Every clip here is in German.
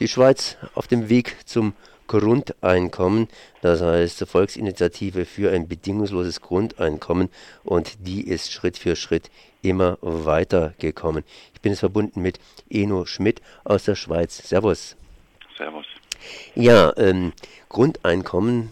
Die Schweiz auf dem Weg zum Grundeinkommen, das heißt Volksinitiative für ein bedingungsloses Grundeinkommen und die ist Schritt für Schritt immer weiter gekommen. Ich bin jetzt verbunden mit Eno Schmidt aus der Schweiz. Servus. Servus. Ja, ähm, Grundeinkommen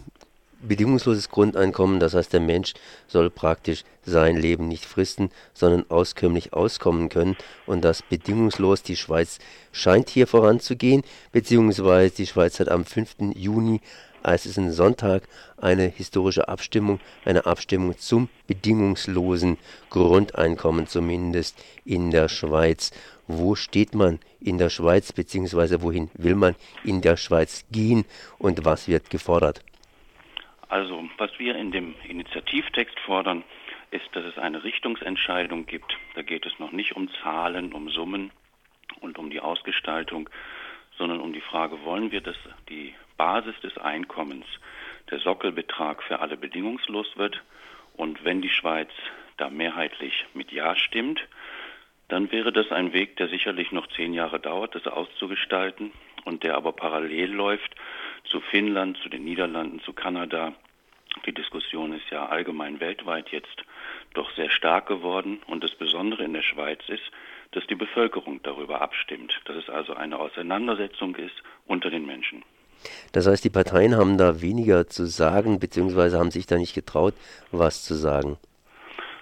bedingungsloses Grundeinkommen, das heißt, der Mensch soll praktisch sein Leben nicht fristen, sondern auskömmlich auskommen können und das bedingungslos. Die Schweiz scheint hier voranzugehen, beziehungsweise die Schweiz hat am 5. Juni, es ein Sonntag, eine historische Abstimmung, eine Abstimmung zum bedingungslosen Grundeinkommen zumindest in der Schweiz. Wo steht man in der Schweiz, beziehungsweise wohin will man in der Schweiz gehen und was wird gefordert? Also, was wir in dem Initiativtext fordern, ist, dass es eine Richtungsentscheidung gibt. Da geht es noch nicht um Zahlen, um Summen und um die Ausgestaltung, sondern um die Frage, wollen wir, dass die Basis des Einkommens, der Sockelbetrag für alle bedingungslos wird? Und wenn die Schweiz da mehrheitlich mit Ja stimmt, dann wäre das ein Weg, der sicherlich noch zehn Jahre dauert, das auszugestalten und der aber parallel läuft zu Finnland, zu den Niederlanden, zu Kanada. Die Diskussion ist ja allgemein weltweit jetzt doch sehr stark geworden. Und das Besondere in der Schweiz ist, dass die Bevölkerung darüber abstimmt, dass es also eine Auseinandersetzung ist unter den Menschen. Das heißt, die Parteien haben da weniger zu sagen, beziehungsweise haben sich da nicht getraut, was zu sagen.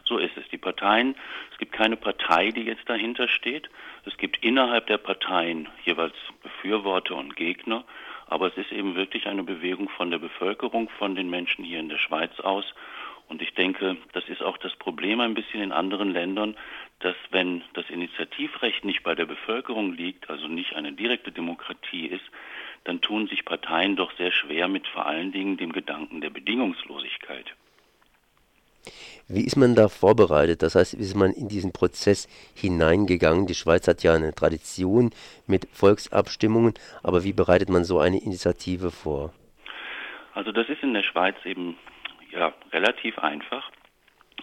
So ist es. Die Parteien, es gibt keine Partei, die jetzt dahinter steht. Es gibt innerhalb der Parteien jeweils Befürworter und Gegner. Aber es ist eben wirklich eine Bewegung von der Bevölkerung, von den Menschen hier in der Schweiz aus. Und ich denke, das ist auch das Problem ein bisschen in anderen Ländern, dass wenn das Initiativrecht nicht bei der Bevölkerung liegt, also nicht eine direkte Demokratie ist, dann tun sich Parteien doch sehr schwer mit vor allen Dingen dem Gedanken der Bedingungslosigkeit. Wie ist man da vorbereitet? Das heißt, wie ist man in diesen Prozess hineingegangen? Die Schweiz hat ja eine Tradition mit Volksabstimmungen, aber wie bereitet man so eine Initiative vor? Also das ist in der Schweiz eben ja relativ einfach,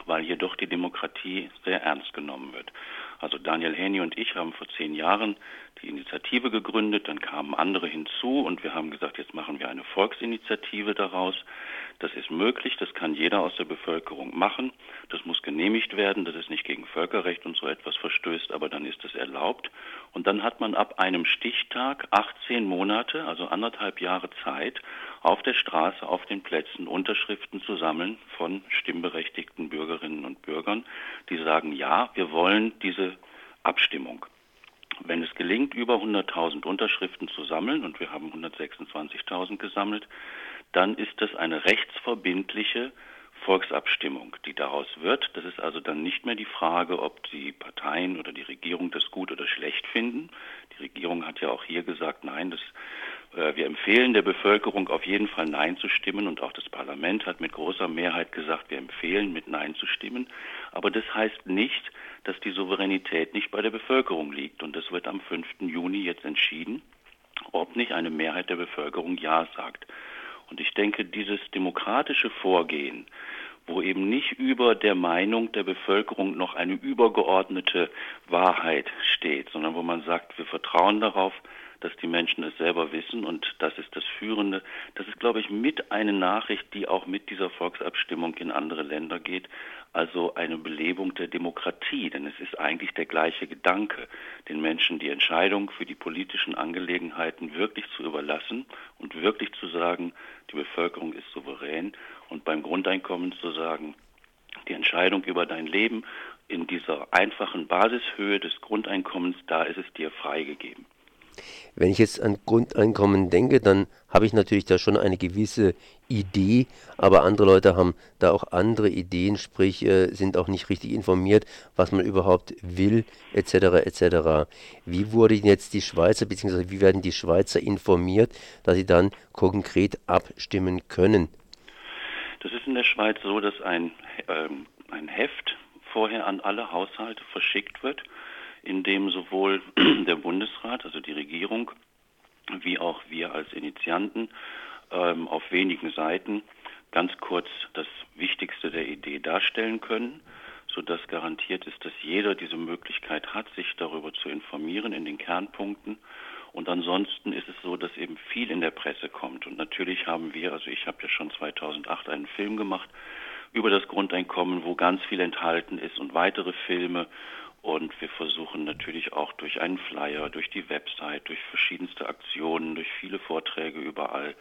weil hier doch die Demokratie sehr ernst genommen wird. Also Daniel Henny und ich haben vor zehn Jahren die Initiative gegründet, dann kamen andere hinzu und wir haben gesagt, jetzt machen wir eine Volksinitiative daraus. Das ist möglich, das kann jeder aus der Bevölkerung machen. Das muss genehmigt werden, dass es nicht gegen Völkerrecht und so etwas verstößt, aber dann ist es erlaubt. Und dann hat man ab einem Stichtag 18 Monate, also anderthalb Jahre Zeit, auf der Straße, auf den Plätzen Unterschriften zu sammeln von stimmberechtigten Bürgerinnen und Bürgern, die sagen, ja, wir wollen diese Abstimmung. Wenn es gelingt, über 100.000 Unterschriften zu sammeln, und wir haben 126.000 gesammelt, dann ist das eine rechtsverbindliche Volksabstimmung, die daraus wird. Das ist also dann nicht mehr die Frage, ob die Parteien oder die Regierung das gut oder schlecht finden. Die Regierung hat ja auch hier gesagt, nein, das, äh, wir empfehlen der Bevölkerung auf jeden Fall Nein zu stimmen und auch das Parlament hat mit großer Mehrheit gesagt, wir empfehlen mit Nein zu stimmen. Aber das heißt nicht, dass die Souveränität nicht bei der Bevölkerung liegt und das wird am 5. Juni jetzt entschieden, ob nicht eine Mehrheit der Bevölkerung Ja sagt. Und ich denke, dieses demokratische Vorgehen, wo eben nicht über der Meinung der Bevölkerung noch eine übergeordnete Wahrheit steht, sondern wo man sagt, wir vertrauen darauf, dass die Menschen es selber wissen und das ist das Führende. Das ist, glaube ich, mit eine Nachricht, die auch mit dieser Volksabstimmung in andere Länder geht, also eine Belebung der Demokratie, denn es ist eigentlich der gleiche Gedanke, den Menschen die Entscheidung für die politischen Angelegenheiten wirklich zu überlassen und wirklich zu sagen, die Bevölkerung ist souverän und beim Grundeinkommen zu sagen, die Entscheidung über dein Leben in dieser einfachen Basishöhe des Grundeinkommens, da ist es dir freigegeben. Wenn ich jetzt an Grundeinkommen denke, dann habe ich natürlich da schon eine gewisse Idee, aber andere Leute haben da auch andere Ideen, sprich äh, sind auch nicht richtig informiert, was man überhaupt will, etc. etc. Wie wurden jetzt die Schweizer, beziehungsweise wie werden die Schweizer informiert, dass sie dann konkret abstimmen können? Das ist in der Schweiz so, dass ein, ähm, ein Heft vorher an alle Haushalte verschickt wird in dem sowohl der Bundesrat, also die Regierung, wie auch wir als Initianten ähm, auf wenigen Seiten ganz kurz das Wichtigste der Idee darstellen können, sodass garantiert ist, dass jeder diese Möglichkeit hat, sich darüber zu informieren in den Kernpunkten. Und ansonsten ist es so, dass eben viel in der Presse kommt. Und natürlich haben wir, also ich habe ja schon 2008 einen Film gemacht über das Grundeinkommen, wo ganz viel enthalten ist und weitere Filme. Und wir versuchen natürlich auch durch einen Flyer, durch die Website, durch verschiedenste Aktionen, durch viele Vorträge überall,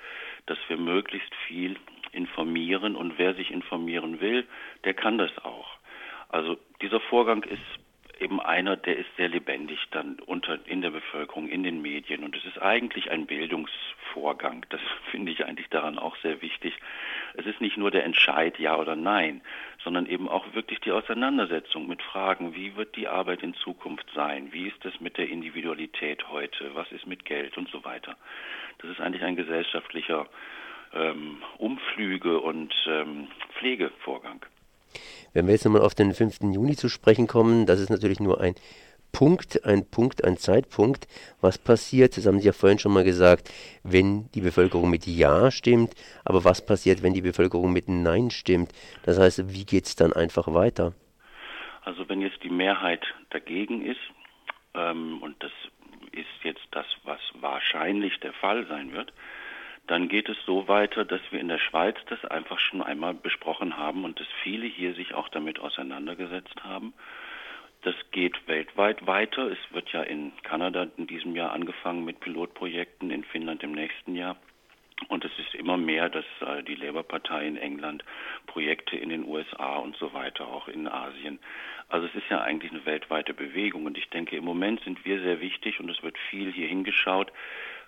dass wir möglichst viel informieren. Und wer sich informieren will, der kann das auch. Also dieser Vorgang ist eben einer, der ist sehr lebendig dann unter in der Bevölkerung, in den Medien und es ist eigentlich ein Bildungsvorgang. Das finde ich eigentlich daran auch sehr wichtig. Es ist nicht nur der Entscheid ja oder nein, sondern eben auch wirklich die Auseinandersetzung mit Fragen, wie wird die Arbeit in Zukunft sein? Wie ist es mit der Individualität heute? Was ist mit Geld und so weiter? Das ist eigentlich ein gesellschaftlicher ähm, Umflüge- und ähm, Pflegevorgang. Wenn wir jetzt nochmal auf den 5. Juni zu sprechen kommen, das ist natürlich nur ein Punkt, ein Punkt, ein Zeitpunkt. Was passiert, das haben Sie ja vorhin schon mal gesagt, wenn die Bevölkerung mit Ja stimmt, aber was passiert, wenn die Bevölkerung mit Nein stimmt? Das heißt, wie geht es dann einfach weiter? Also wenn jetzt die Mehrheit dagegen ist, ähm, und das ist jetzt das, was wahrscheinlich der Fall sein wird, dann geht es so weiter, dass wir in der Schweiz das einfach schon einmal besprochen haben und dass viele hier sich auch damit auseinandergesetzt haben. Das geht weltweit weiter. Es wird ja in Kanada in diesem Jahr angefangen mit Pilotprojekten, in Finnland im nächsten Jahr. Und es ist immer mehr, dass äh, die Labour-Partei in England Projekte in den USA und so weiter, auch in Asien. Also es ist ja eigentlich eine weltweite Bewegung. Und ich denke, im Moment sind wir sehr wichtig und es wird viel hier hingeschaut,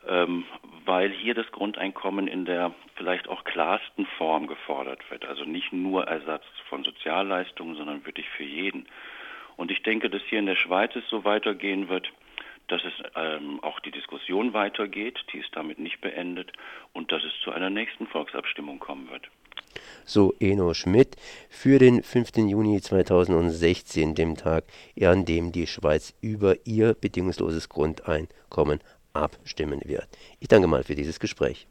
ähm, weil hier das Grundeinkommen in der vielleicht auch klarsten Form gefordert wird. Also nicht nur Ersatz von Sozialleistungen, sondern wirklich für jeden. Und ich denke, dass hier in der Schweiz es so weitergehen wird, dass es ähm, auch die Diskussion weitergeht, die ist damit nicht beendet und dass es zu einer nächsten Volksabstimmung kommen wird. So Eno Schmidt für den 5. Juni 2016, dem Tag, an dem die Schweiz über ihr bedingungsloses Grundeinkommen abstimmen wird. Ich danke mal für dieses Gespräch.